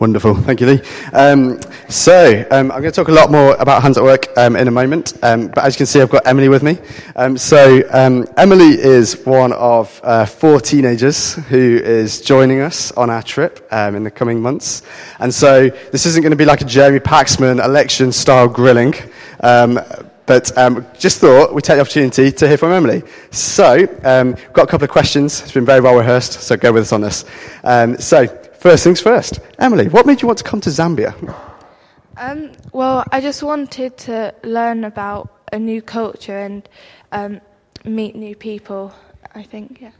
Wonderful. Thank you, Lee. Um, so, um, I'm going to talk a lot more about Hands at Work um, in a moment, um, but as you can see, I've got Emily with me. Um, so, um, Emily is one of uh, four teenagers who is joining us on our trip in the coming months. And so, this isn't going to be like a Jeremy Paxman election style grilling. But um, just thought we'd take the opportunity to hear from Emily. So, um, got a couple of questions. It's been very well rehearsed, so go with us on this. Um, so, First things first. Emily, what made you want to come to Zambia? Um, well, I just wanted to learn about a new culture and um, meet new people, I think, yeah.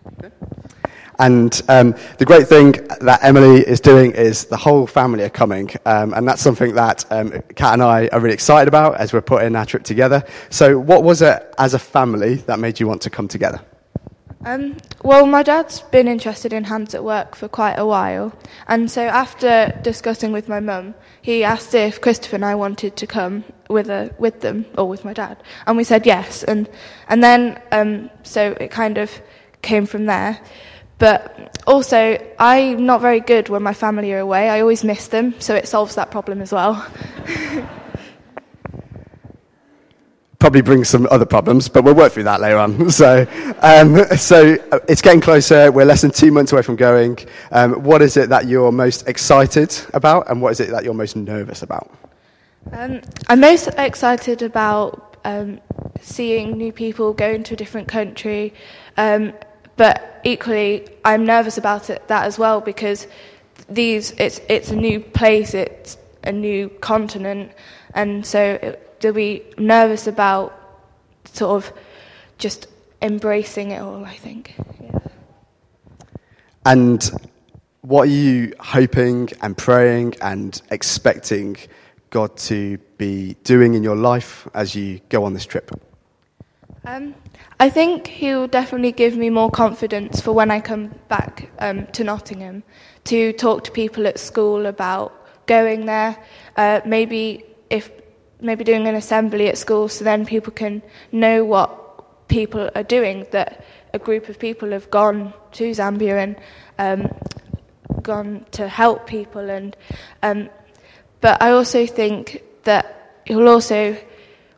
And um, the great thing that Emily is doing is the whole family are coming. Um, and that's something that um, Kat and I are really excited about as we're putting our trip together. So, what was it as a family that made you want to come together? Um, well, my dad's been interested in hands at work for quite a while, and so after discussing with my mum, he asked if Christopher and I wanted to come with a, with them or with my dad, and we said yes, and and then um, so it kind of came from there. But also, I'm not very good when my family are away. I always miss them, so it solves that problem as well. probably brings some other problems, but we'll work through that later on. So, um, so uh, it's getting closer. We're less than two months away from going. Um, what is it that you're most excited about, and what is it that you're most nervous about? Um, I'm most excited about um, seeing new people go into a different country, um, but equally, I'm nervous about it that as well because these it's it's a new place, it's a new continent, and so. It, to be nervous about sort of just embracing it all, I think. Yeah. And what are you hoping and praying and expecting God to be doing in your life as you go on this trip? Um, I think He'll definitely give me more confidence for when I come back um, to Nottingham to talk to people at school about going there. Uh, maybe if maybe doing an assembly at school so then people can know what people are doing, that a group of people have gone to Zambia and um, gone to help people. And um, But I also think that it will also,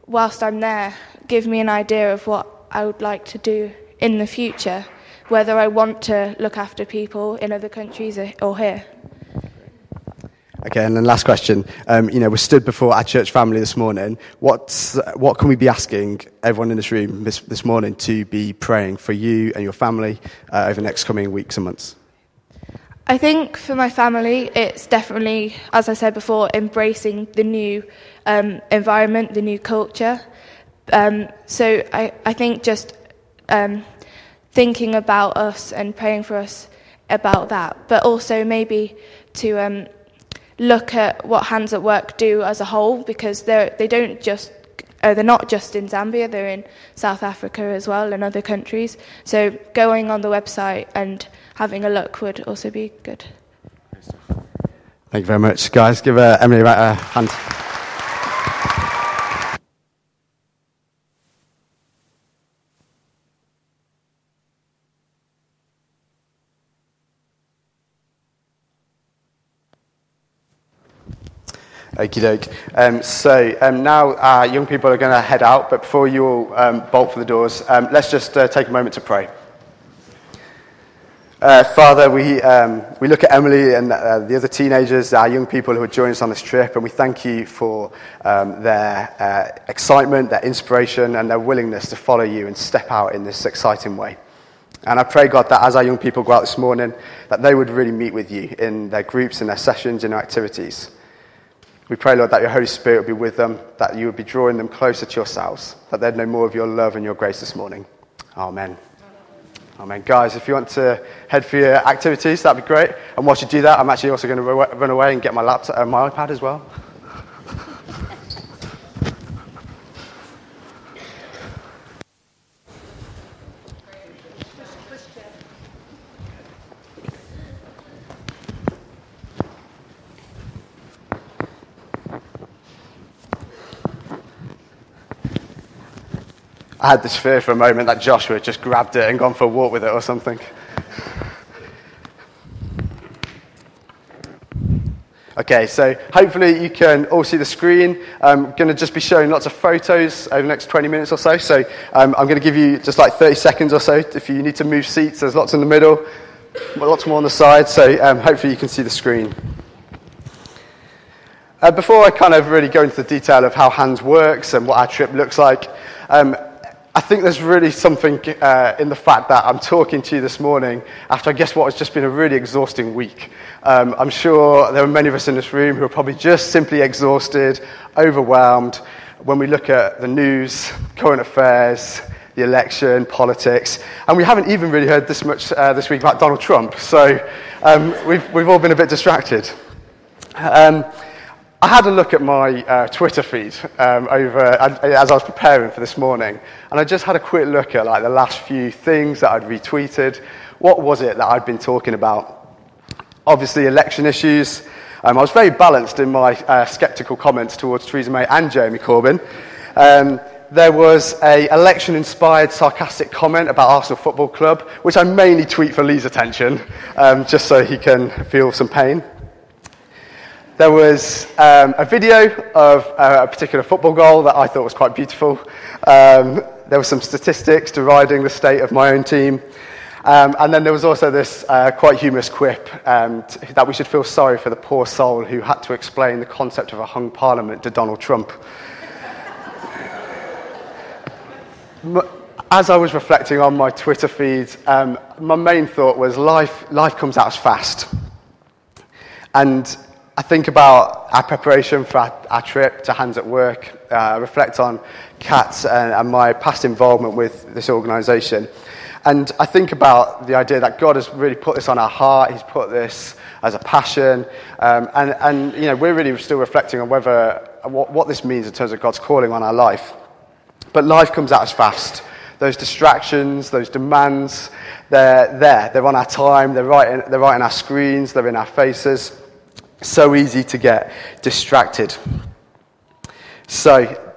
whilst I'm there, give me an idea of what I would like to do in the future, whether I want to look after people in other countries or here. Okay, and then last question. Um, you know, we're stood before our church family this morning. What's, what can we be asking everyone in this room this, this morning to be praying for you and your family uh, over the next coming weeks and months? I think for my family, it's definitely, as I said before, embracing the new um, environment, the new culture. Um, so I, I think just um, thinking about us and praying for us about that, but also maybe to um, look at what Hands at Work do as a whole because they're, they don't just uh, they're not just in Zambia, they're in South Africa as well and other countries. So going on the website and having a look would also be good. Thank you very much, guys. Give uh, Emily a hand. Okie doke. Um, so um, now uh, young people are going to head out, but before you all um, bolt for the doors, um, let's just uh, take a moment to pray. Uh, Father, we, um, we look at Emily and uh, the other teenagers, our young people who are joining us on this trip, and we thank you for um, their uh, excitement, their inspiration, and their willingness to follow you and step out in this exciting way. And I pray, God, that as our young people go out this morning, that they would really meet with you in their groups, in their sessions, in their activities. We pray, Lord, that your Holy Spirit would be with them, that you would be drawing them closer to yourselves, that they'd know more of your love and your grace this morning. Amen. Amen. Guys, if you want to head for your activities, that'd be great. And whilst you do that, I'm actually also going to run away and get my laptop, uh, my iPad as well. I had this fear for a moment that Joshua had just grabbed it and gone for a walk with it or something. Okay, so hopefully you can all see the screen. I'm going to just be showing lots of photos over the next 20 minutes or so. So um, I'm going to give you just like 30 seconds or so. If you need to move seats, there's lots in the middle, but lots more on the side. So um, hopefully you can see the screen. Uh, before I kind of really go into the detail of how Hands works and what our trip looks like, um, I think there's really something uh, in the fact that I'm talking to you this morning after I guess what has just been a really exhausting week. Um, I'm sure there are many of us in this room who are probably just simply exhausted, overwhelmed when we look at the news, current affairs, the election, politics, and we haven't even really heard this much uh, this week about Donald Trump. So um, we've, we've all been a bit distracted. Um, I had a look at my uh, Twitter feed um, over as I was preparing for this morning, and I just had a quick look at like the last few things that I'd retweeted. What was it that I'd been talking about? Obviously, election issues. Um, I was very balanced in my uh, sceptical comments towards Theresa May and Jeremy Corbyn. Um, there was a election-inspired sarcastic comment about Arsenal Football Club, which I mainly tweet for Lee's attention, um, just so he can feel some pain. There was um, a video of uh, a particular football goal that I thought was quite beautiful. Um, there were some statistics deriding the state of my own team. Um, and then there was also this uh, quite humorous quip um, t- that we should feel sorry for the poor soul who had to explain the concept of a hung parliament to Donald Trump. As I was reflecting on my Twitter feed, um, my main thought was life, life comes at us fast. And I think about our preparation for our, our trip to Hands at Work, uh, reflect on Kat's and, and my past involvement with this organisation. And I think about the idea that God has really put this on our heart, He's put this as a passion, um, and, and you know, we're really still reflecting on whether, what, what this means in terms of God's calling on our life. But life comes at us fast. Those distractions, those demands, they're there. They're on our time, they're right in, they're right in our screens, they're in our faces. So easy to get distracted. So,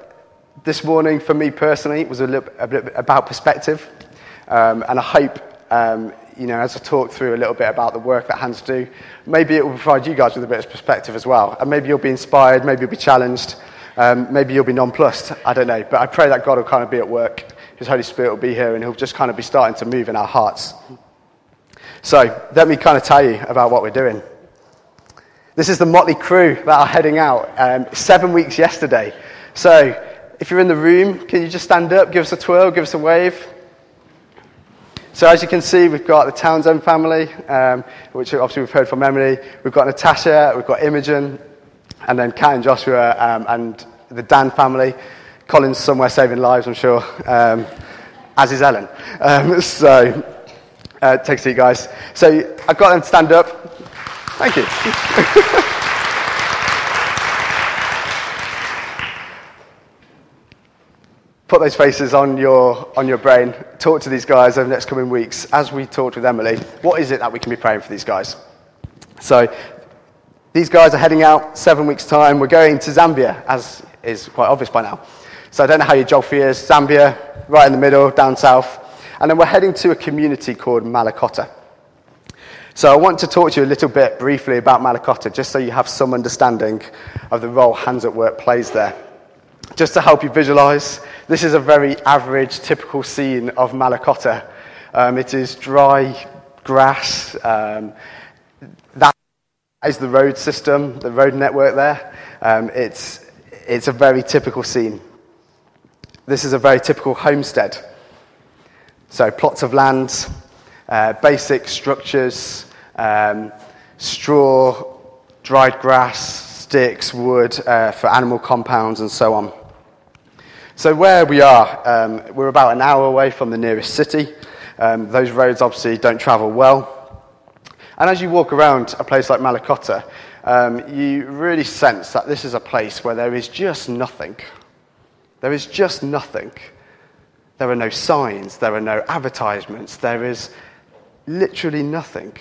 this morning for me personally was a little a bit about perspective. Um, and I hope, um, you know, as I talk through a little bit about the work that Hands do, maybe it will provide you guys with a bit of perspective as well. And maybe you'll be inspired, maybe you'll be challenged, um, maybe you'll be nonplussed. I don't know. But I pray that God will kind of be at work. His Holy Spirit will be here and he'll just kind of be starting to move in our hearts. So, let me kind of tell you about what we're doing. This is the motley crew that are heading out. Um, seven weeks yesterday. So, if you're in the room, can you just stand up, give us a twirl, give us a wave? So, as you can see, we've got the Townsend family, um, which obviously we've heard from Emily. We've got Natasha, we've got Imogen, and then Kat and Joshua, um, and the Dan family. Colin's somewhere saving lives, I'm sure, um, as is Ellen. Um, so, uh, take a seat, guys. So, I've got them to stand up. Thank you. Put those faces on your, on your brain. Talk to these guys over the next coming weeks. As we talked with Emily, what is it that we can be praying for these guys? So, these guys are heading out seven weeks' time. We're going to Zambia, as is quite obvious by now. So, I don't know how your geography is. Zambia, right in the middle, down south. And then we're heading to a community called Malakota. So I want to talk to you a little bit briefly about Malakota, just so you have some understanding of the role Hands at Work plays there. Just to help you visualize, this is a very average, typical scene of Malakota. Um, it is dry grass. Um, that is the road system, the road network there. Um, it's, it's a very typical scene. This is a very typical homestead. So, plots of land, uh, basic structures, um, straw, dried grass, sticks, wood uh, for animal compounds, and so on. So, where we are, um, we're about an hour away from the nearest city. Um, those roads obviously don't travel well. And as you walk around a place like Malakota, um, you really sense that this is a place where there is just nothing. There is just nothing. There are no signs, there are no advertisements, there is literally nothing.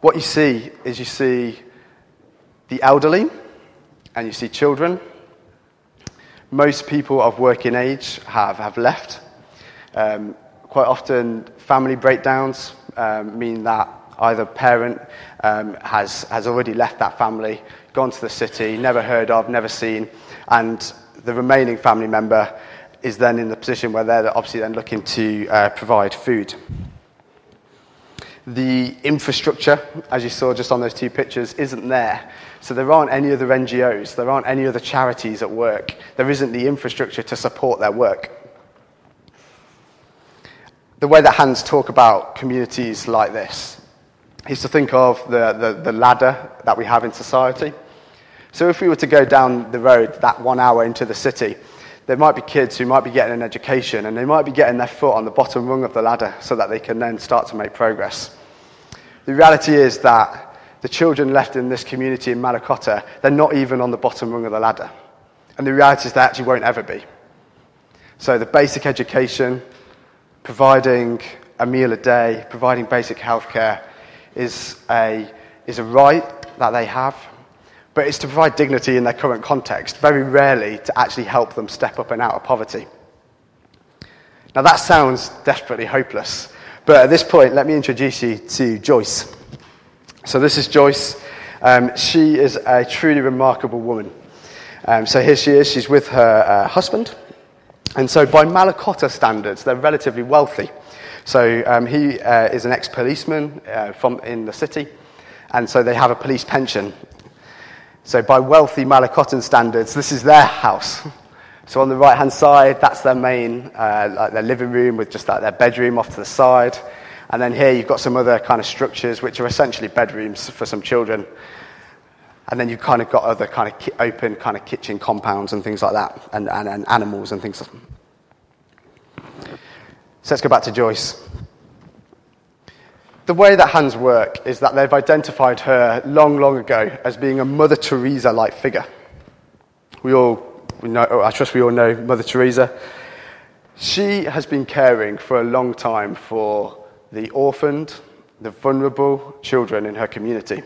What you see is you see the elderly and you see children. Most people of working age have, have left. Um, quite often, family breakdowns um, mean that either parent um, has, has already left that family, gone to the city, never heard of, never seen, and the remaining family member is then in the position where they're obviously then looking to uh, provide food. The infrastructure, as you saw just on those two pictures, isn't there. So there aren't any other NGOs, there aren't any other charities at work. There isn't the infrastructure to support their work. The way that Hands talk about communities like this is to think of the, the, the ladder that we have in society. So if we were to go down the road that one hour into the city, there might be kids who might be getting an education and they might be getting their foot on the bottom rung of the ladder so that they can then start to make progress. The reality is that the children left in this community in Malakota, they're not even on the bottom rung of the ladder. And the reality is they actually won't ever be. So the basic education, providing a meal a day, providing basic healthcare is a, is a right that they have but it's to provide dignity in their current context, very rarely to actually help them step up and out of poverty. Now, that sounds desperately hopeless, but at this point, let me introduce you to Joyce. So, this is Joyce. Um, she is a truly remarkable woman. Um, so, here she is, she's with her uh, husband. And so, by Malakota standards, they're relatively wealthy. So, um, he uh, is an ex policeman uh, from in the city, and so they have a police pension. So, by wealthy Malakotan standards, this is their house. So, on the right hand side, that's their main, uh, like their living room with just like their bedroom off to the side. And then here you've got some other kind of structures which are essentially bedrooms for some children. And then you've kind of got other kind of ki- open kind of kitchen compounds and things like that, and, and, and animals and things. So let's go back to Joyce the way that hands work is that they've identified her long, long ago as being a Mother Teresa like figure. We all, we know, I trust we all know Mother Teresa. She has been caring for a long time for the orphaned, the vulnerable children in her community.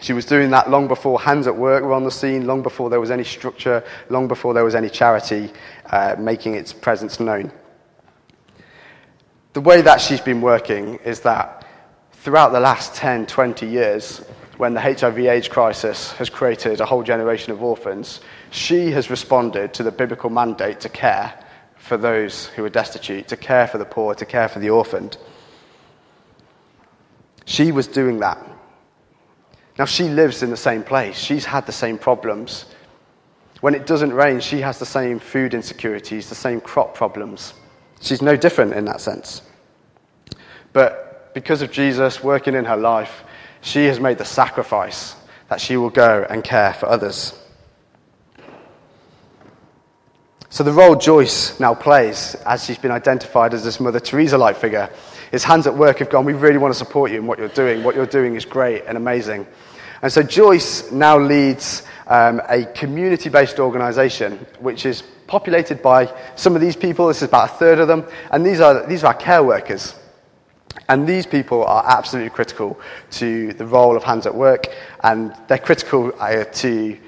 She was doing that long before Hands at Work were on the scene, long before there was any structure, long before there was any charity uh, making its presence known. The way that she's been working is that throughout the last 10, 20 years, when the HIV AIDS crisis has created a whole generation of orphans, she has responded to the biblical mandate to care for those who are destitute, to care for the poor, to care for the orphaned. She was doing that. Now, she lives in the same place. She's had the same problems. When it doesn't rain, she has the same food insecurities, the same crop problems. She's no different in that sense. But because of Jesus working in her life, she has made the sacrifice that she will go and care for others. So, the role Joyce now plays, as she's been identified as this Mother Teresa like figure, is hands at work have gone, We really want to support you in what you're doing. What you're doing is great and amazing. And so, Joyce now leads um, a community based organization which is populated by some of these people. This is about a third of them. And these are, these are our care workers. And these people are absolutely critical to the role of hands at work, and they're critical uh, to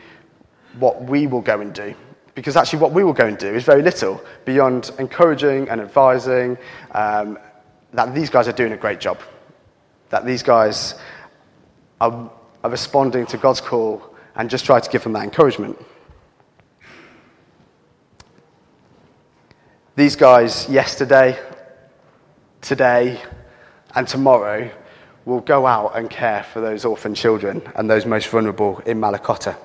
what we will go and do. Because actually, what we will go and do is very little beyond encouraging and advising um, that these guys are doing a great job, that these guys are, are responding to God's call and just try to give them that encouragement. These guys, yesterday, today, and tomorrow we'll go out and care for those orphan children and those most vulnerable in Malakota.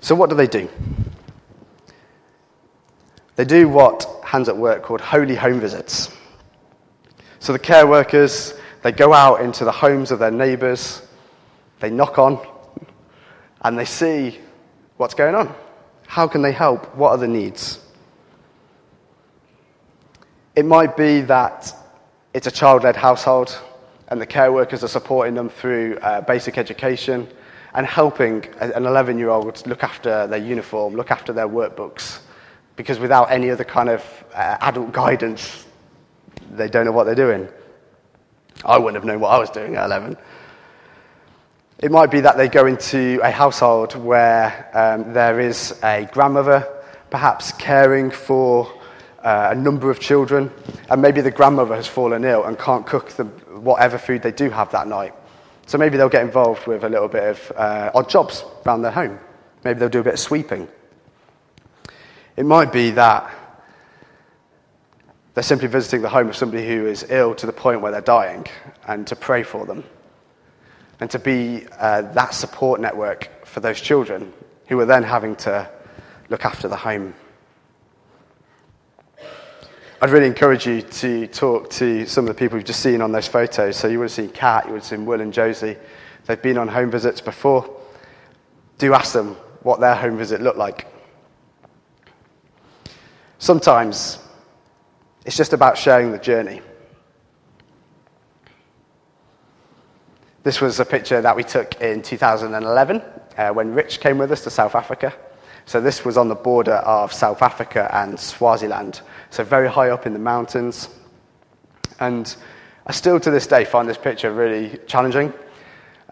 So, what do they do? They do what Hands at Work called holy home visits. So, the care workers, they go out into the homes of their neighbours, they knock on, and they see what's going on. How can they help? What are the needs? It might be that it's a child led household, and the care workers are supporting them through uh, basic education and helping an 11 year old look after their uniform, look after their workbooks. Because without any other kind of uh, adult guidance, they don't know what they're doing. I wouldn't have known what I was doing at 11. It might be that they go into a household where um, there is a grandmother, perhaps caring for uh, a number of children, and maybe the grandmother has fallen ill and can't cook the, whatever food they do have that night. So maybe they'll get involved with a little bit of uh, odd jobs around their home. Maybe they'll do a bit of sweeping. It might be that they're simply visiting the home of somebody who is ill to the point where they're dying and to pray for them and to be uh, that support network for those children who are then having to look after the home. I'd really encourage you to talk to some of the people you've just seen on those photos. So you would have seen Kat, you would have seen Will and Josie. They've been on home visits before. Do ask them what their home visit looked like. Sometimes it's just about sharing the journey. This was a picture that we took in 2011 uh, when Rich came with us to South Africa. So this was on the border of South Africa and Swaziland, so very high up in the mountains. And I still to this day find this picture really challenging.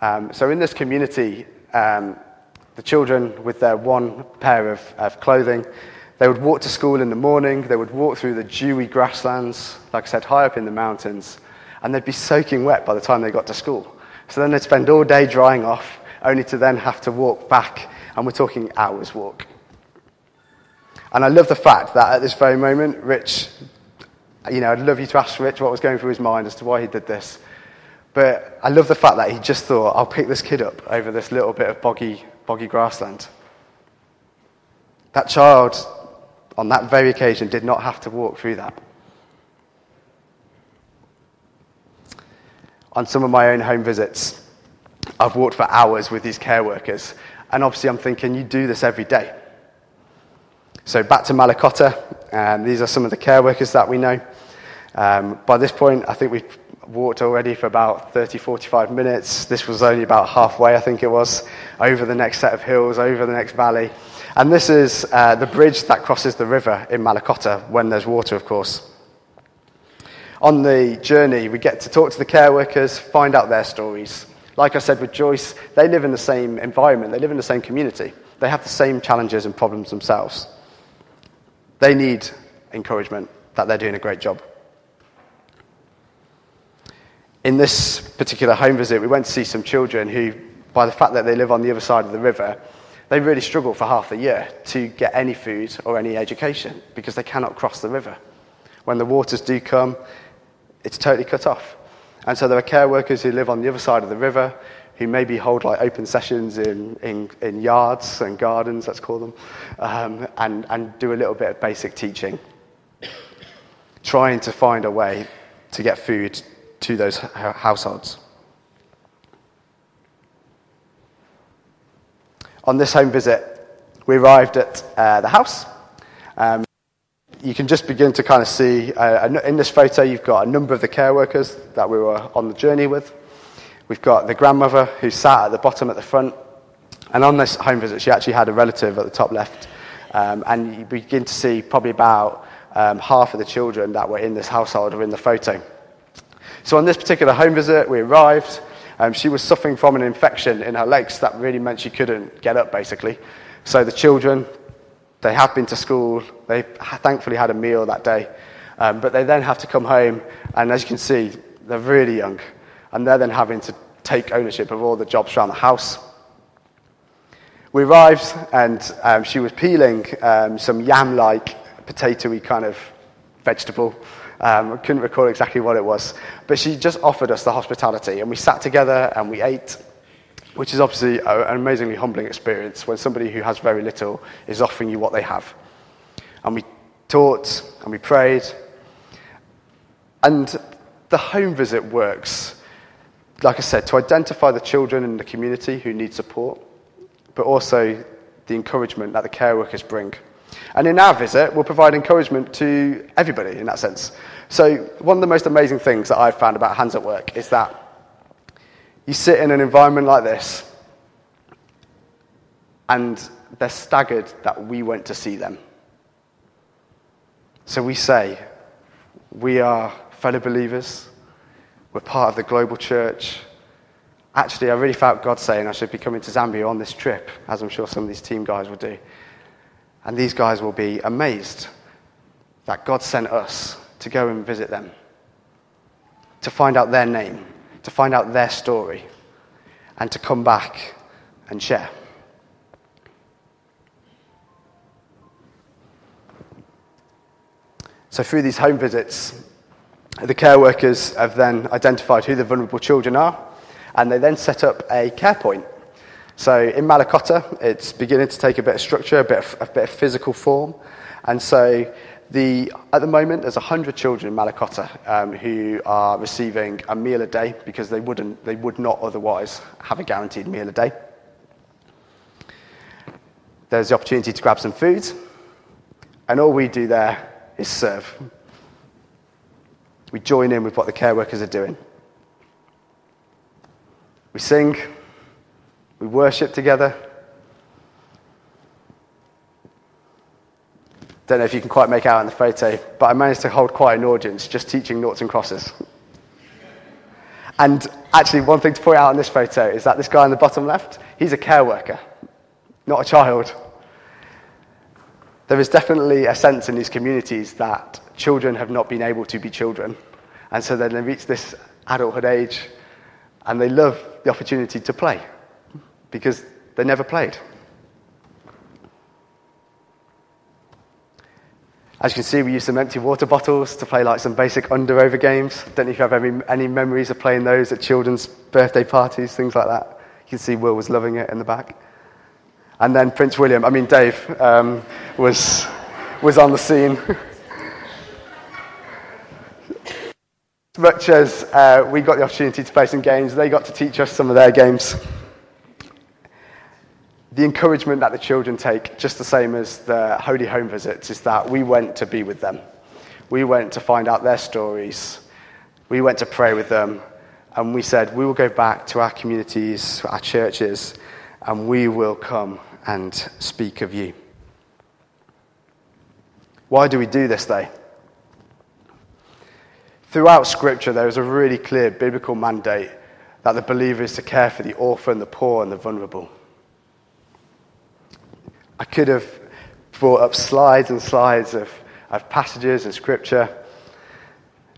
Um, so in this community, um, the children with their one pair of, of clothing, they would walk to school in the morning, they would walk through the dewy grasslands, like I said, high up in the mountains, and they'd be soaking wet by the time they got to school. So then they'd spend all day drying off, only to then have to walk back, and we're talking hours walk. And I love the fact that at this very moment, Rich, you know, I'd love you to ask Rich what was going through his mind as to why he did this. But I love the fact that he just thought, I'll pick this kid up over this little bit of boggy, boggy grassland. That child, on that very occasion, did not have to walk through that. on some of my own home visits, I've walked for hours with these care workers. And obviously, I'm thinking, you do this every day. So, back to Malakota. Um, these are some of the care workers that we know. Um, by this point, I think we've walked already for about 30, 45 minutes. This was only about halfway, I think it was, over the next set of hills, over the next valley. And this is uh, the bridge that crosses the river in Malakota when there's water, of course on the journey, we get to talk to the care workers, find out their stories. Like I said with Joyce, they live in the same environment, they live in the same community. They have the same challenges and problems themselves. They need encouragement that they're doing a great job. In this particular home visit, we went to see some children who, by the fact that they live on the other side of the river, they really struggle for half the year to get any food or any education because they cannot cross the river. When the waters do come, it's totally cut off. And so there are care workers who live on the other side of the river who maybe hold like open sessions in, in, in yards and gardens, let's call them, um, and, and do a little bit of basic teaching, trying to find a way to get food to those households. On this home visit, we arrived at uh, the house. Um, you can just begin to kind of see uh, in this photo, you've got a number of the care workers that we were on the journey with. We've got the grandmother who sat at the bottom at the front. And on this home visit, she actually had a relative at the top left. Um, and you begin to see probably about um, half of the children that were in this household are in the photo. So on this particular home visit, we arrived. Um, she was suffering from an infection in her legs that really meant she couldn't get up, basically. So the children they have been to school. They thankfully had a meal that day. Um, but they then have to come home, and as you can see, they're really young. And they're then having to take ownership of all the jobs around the house. We arrived, and um, she was peeling um, some yam like, potatoy kind of vegetable. Um, I couldn't recall exactly what it was. But she just offered us the hospitality, and we sat together and we ate which is obviously an amazingly humbling experience when somebody who has very little is offering you what they have. And we taught and we prayed. And the home visit works, like I said, to identify the children in the community who need support, but also the encouragement that the care workers bring. And in our visit, we'll provide encouragement to everybody in that sense. So, one of the most amazing things that I've found about Hands at Work is that you sit in an environment like this, and they're staggered that we went to see them. So we say, we are fellow believers, we're part of the global church. Actually, I really felt God saying I should be coming to Zambia on this trip, as I'm sure some of these team guys will do. And these guys will be amazed that God sent us to go and visit them, to find out their name, to find out their story, and to come back and share. So, through these home visits, the care workers have then identified who the vulnerable children are, and they then set up a care point. So, in Malakota, it's beginning to take a bit of structure, a bit of, a bit of physical form. And so, the, at the moment, there's 100 children in Malakota um, who are receiving a meal a day because they, wouldn't, they would not otherwise have a guaranteed meal a day. There's the opportunity to grab some food, and all we do there is serve. We join in with what the care workers are doing. We sing, we worship together. Don't know if you can quite make out in the photo, but I managed to hold quite an audience just teaching noughts and crosses. And actually, one thing to point out in this photo is that this guy on the bottom left, he's a care worker, not a child. There is definitely a sense in these communities that children have not been able to be children. And so then they reach this adulthood age and they love the opportunity to play because they never played. As you can see, we use some empty water bottles to play like some basic under over games. Don't know if you have any, any memories of playing those at children's birthday parties, things like that. You can see Will was loving it in the back. And then Prince William, I mean Dave, um, was, was on the scene. much as uh, we got the opportunity to play some games, they got to teach us some of their games. The encouragement that the children take, just the same as the Holy Home visits, is that we went to be with them. We went to find out their stories. We went to pray with them. And we said, we will go back to our communities, our churches, and we will come and speak of you. Why do we do this, though? Throughout Scripture, there is a really clear biblical mandate that the believer is to care for the orphan, the poor, and the vulnerable. I could have brought up slides and slides of, of passages in Scripture,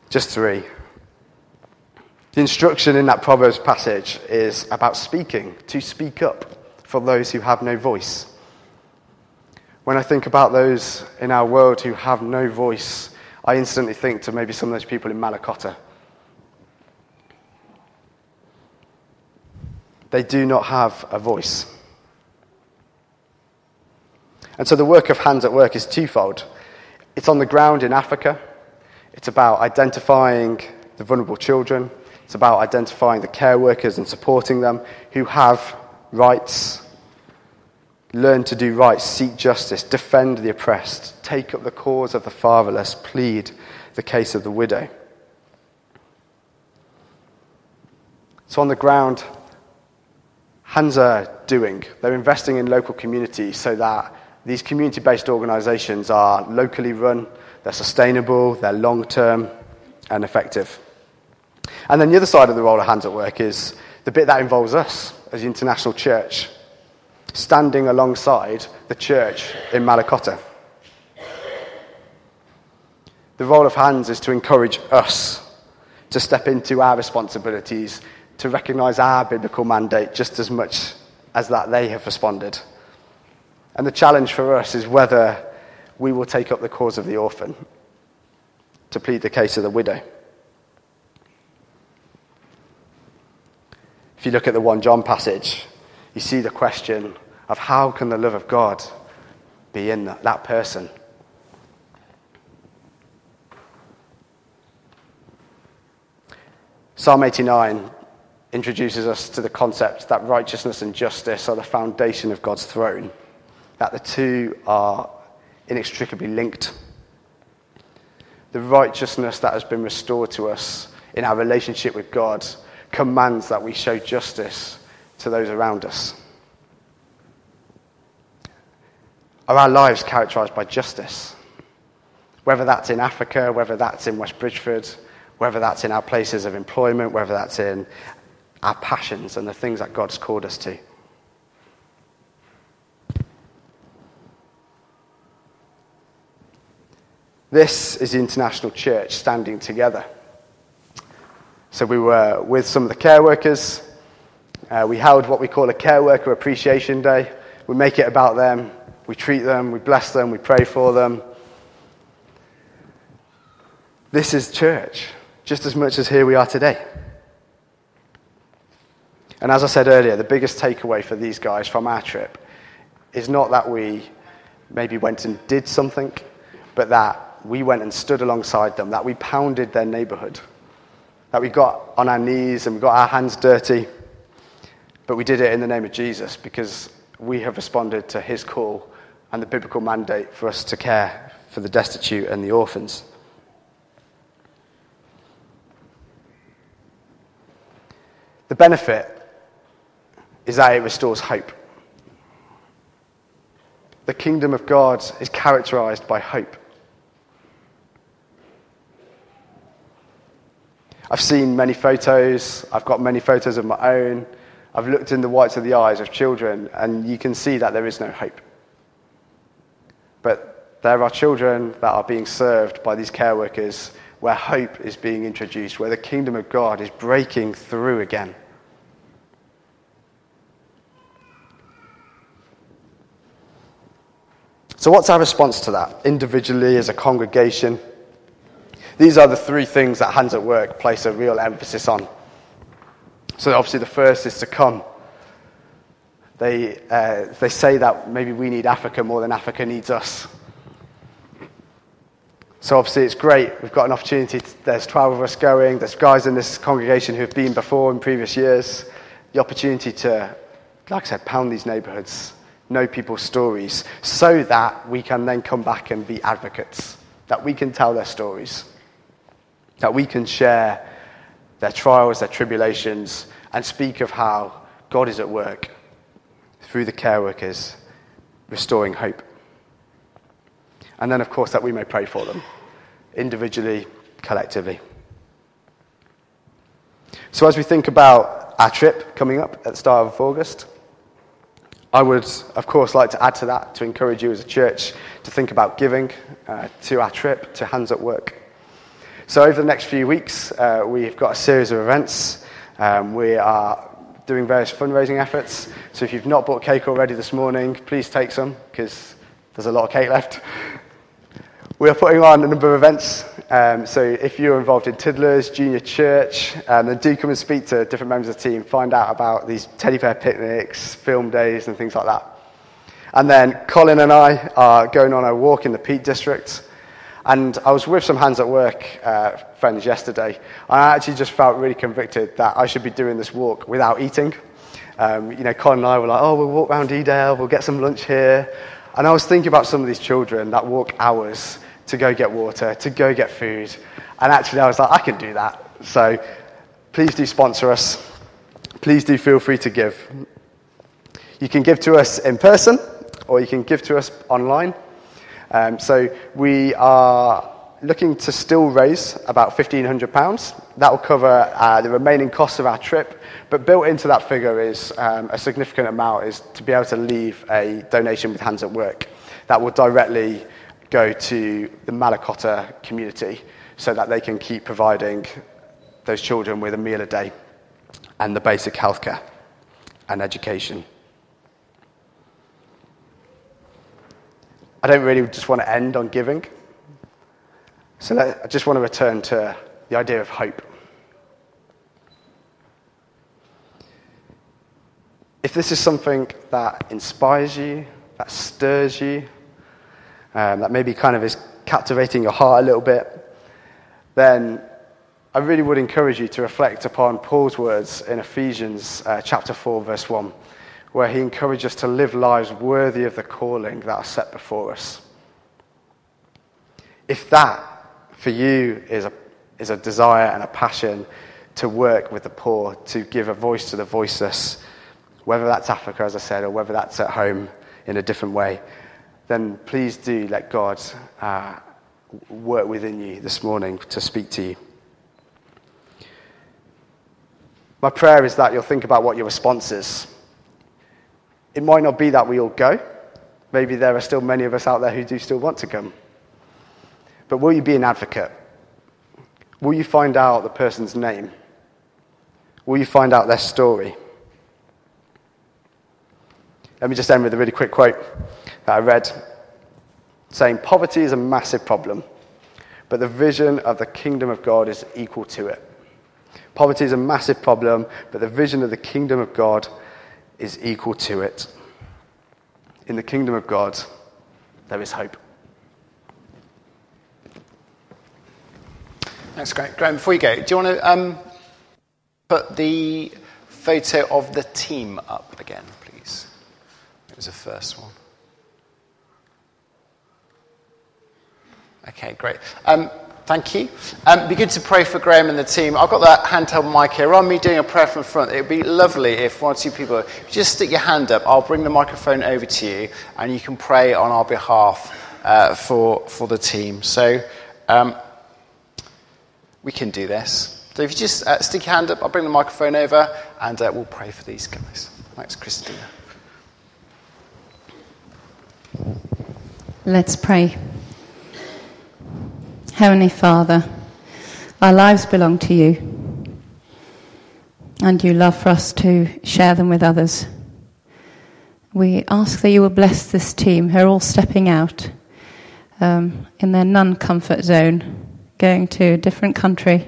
just three. The instruction in that Proverbs passage is about speaking, to speak up for those who have no voice. When I think about those in our world who have no voice, I instantly think to maybe some of those people in Malakota. They do not have a voice. And so the work of Hands at Work is twofold. It's on the ground in Africa, it's about identifying the vulnerable children, it's about identifying the care workers and supporting them who have rights. Learn to do right, seek justice, defend the oppressed, take up the cause of the fatherless, plead the case of the widow. So, on the ground, hands are doing. They're investing in local communities so that these community based organizations are locally run, they're sustainable, they're long term, and effective. And then the other side of the role of Hands at Work is the bit that involves us as the international church, standing alongside the church in Malakota. The role of hands is to encourage us to step into our responsibilities, to recognize our biblical mandate just as much as that they have responded. And the challenge for us is whether we will take up the cause of the orphan to plead the case of the widow. If you look at the 1 John passage, you see the question of how can the love of God be in that, person? Psalm 89 introduces us to the concept that righteousness and justice are the foundation of God's throne, that the two are inextricably linked. The righteousness that has been restored to us in our relationship with God commands that we show justice to those around us. Are our lives characterized by justice? Whether that's in Africa, whether that's in West Bridgford, whether that's in our places of employment, whether that's in our passions and the things that God's called us to. This is the international church standing together. So we were with some of the care workers. Uh, we held what we call a care worker appreciation day. We make it about them. We treat them. We bless them. We pray for them. This is church, just as much as here we are today. And as I said earlier, the biggest takeaway for these guys from our trip is not that we maybe went and did something, but that we went and stood alongside them, that we pounded their neighborhood, that we got on our knees and we got our hands dirty, but we did it in the name of Jesus because we have responded to his call and the biblical mandate for us to care for the destitute and the orphans. The benefit is that it restores hope. The kingdom of God is characterized by hope. I've seen many photos, I've got many photos of my own. I've looked in the whites of the eyes of children, and you can see that there is no hope. But there are children that are being served by these care workers where hope is being introduced, where the kingdom of God is breaking through again. So, what's our response to that, individually, as a congregation? These are the three things that Hands at Work place a real emphasis on. So, obviously, the first is to come. They, uh, they say that maybe we need Africa more than Africa needs us. So, obviously, it's great. We've got an opportunity. To, there's 12 of us going. There's guys in this congregation who have been before in previous years. The opportunity to, like I said, pound these neighborhoods know people's stories so that we can then come back and be advocates, that we can tell their stories, that we can share their trials, their tribulations, and speak of how God is at work through the care workers, restoring hope. And then, of course, that we may pray for them, individually, collectively. So, as we think about our trip coming up at the start of August, I would, of course, like to add to that to encourage you as a church to think about giving uh, to our trip to Hands at Work. So, over the next few weeks, uh, we've got a series of events. Um, we are doing various fundraising efforts. So, if you've not bought cake already this morning, please take some because there's a lot of cake left. We are putting on a number of events. Um, so if you're involved in Tiddlers, Junior Church, um, then do come and speak to different members of the team, find out about these teddy bear picnics, film days, and things like that. And then Colin and I are going on a walk in the Peak District. And I was with some hands at work uh, friends yesterday. I actually just felt really convicted that I should be doing this walk without eating. Um, you know, Colin and I were like, oh, we'll walk around Edale, we'll get some lunch here. And I was thinking about some of these children that walk hours to go get water, to go get food. And actually, I was like, I can do that. So please do sponsor us. Please do feel free to give. You can give to us in person or you can give to us online. Um, so we are looking to still raise about £1,500. That will cover uh, the remaining costs of our trip. But built into that figure is um, a significant amount is to be able to leave a donation with Hands at Work. That will directly go to the Malakota community so that they can keep providing those children with a meal a day and the basic healthcare and education. I don't really just want to end on giving. So I just want to return to the idea of hope. If this is something that inspires you, that stirs you, um, that maybe kind of is captivating your heart a little bit, then I really would encourage you to reflect upon Paul's words in Ephesians uh, chapter 4, verse 1, where he encourages us to live lives worthy of the calling that are set before us. If that, for you, is a, is a desire and a passion to work with the poor, to give a voice to the voiceless, whether that's Africa, as I said, or whether that's at home in a different way, then please do let God uh, work within you this morning to speak to you. My prayer is that you'll think about what your response is. It might not be that we all go. Maybe there are still many of us out there who do still want to come. But will you be an advocate? Will you find out the person's name? Will you find out their story? Let me just end with a really quick quote that I read saying, Poverty is a massive problem, but the vision of the kingdom of God is equal to it. Poverty is a massive problem, but the vision of the kingdom of God is equal to it. In the kingdom of God, there is hope. Thanks, Graham. Graham, before you go, do you want to um, put the photo of the team up again, please? It was the first one. Okay, great. Um, thank you. Um, be good to pray for Graham and the team. I've got that handheld mic here. Than me doing a prayer from front, it would be lovely if one or two people just stick your hand up. I'll bring the microphone over to you, and you can pray on our behalf uh, for for the team. So. Um, we can do this. So if you just uh, stick your hand up, I'll bring the microphone over and uh, we'll pray for these guys. Thanks, Christina. Let's pray. Heavenly Father, our lives belong to you, and you love for us to share them with others. We ask that you will bless this team who are all stepping out um, in their non comfort zone, going to a different country,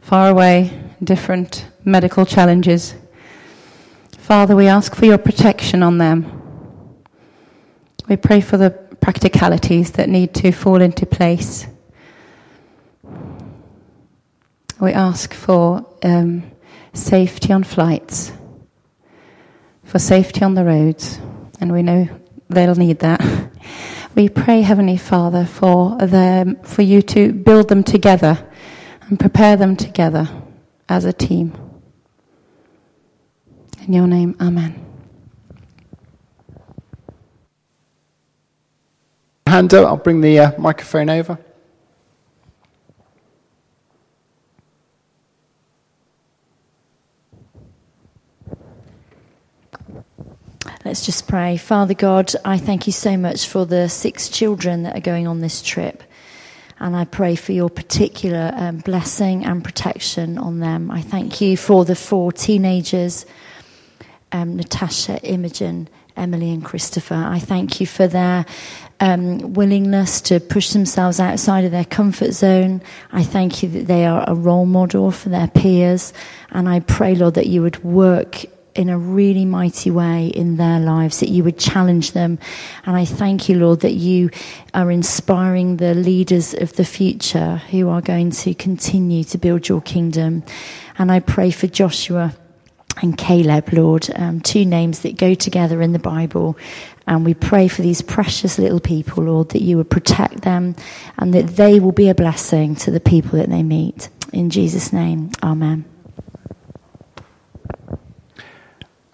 far away, different medical challenges. Father, we ask for your protection on them. We pray for the practicalities that need to fall into place. We ask for um, safety on flights, for safety on the roads, and we know they'll need that. We pray, Heavenly Father, for them, for you to build them together and prepare them together as a team. In your name, Amen. Hand up, I'll bring the uh, microphone over. Let's just pray. Father God, I thank you so much for the six children that are going on this trip. And I pray for your particular um, blessing and protection on them. I thank you for the four teenagers um, Natasha, Imogen, Emily, and Christopher. I thank you for their um, willingness to push themselves outside of their comfort zone. I thank you that they are a role model for their peers. And I pray, Lord, that you would work in a really mighty way in their lives, that you would challenge them. And I thank you, Lord, that you are inspiring the leaders of the future who are going to continue to build your kingdom. And I pray for Joshua and Caleb, Lord, um, two names that go together in the Bible. And we pray for these precious little people, Lord, that you would protect them and that they will be a blessing to the people that they meet. In Jesus' name, amen.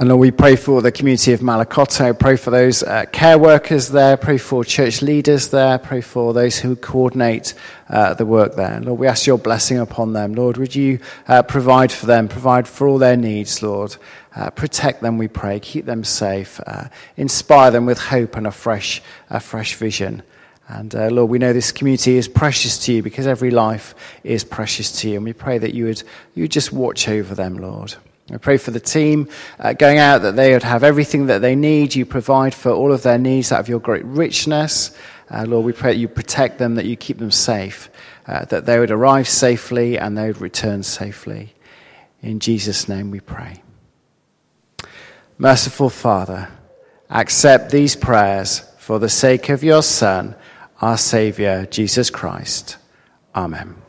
And Lord, we pray for the community of Malakoto, pray for those uh, care workers there, pray for church leaders there, pray for those who coordinate uh, the work there. Lord, we ask your blessing upon them. Lord, would you uh, provide for them, provide for all their needs, Lord. Uh, protect them, we pray, keep them safe, uh, inspire them with hope and a fresh, a fresh vision. And uh, Lord, we know this community is precious to you because every life is precious to you. And we pray that you would, you would just watch over them, Lord. I pray for the team uh, going out that they would have everything that they need. You provide for all of their needs out of your great richness. Uh, Lord, we pray that you protect them, that you keep them safe, uh, that they would arrive safely and they would return safely. In Jesus' name we pray. Merciful Father, accept these prayers for the sake of your Son, our Saviour, Jesus Christ. Amen.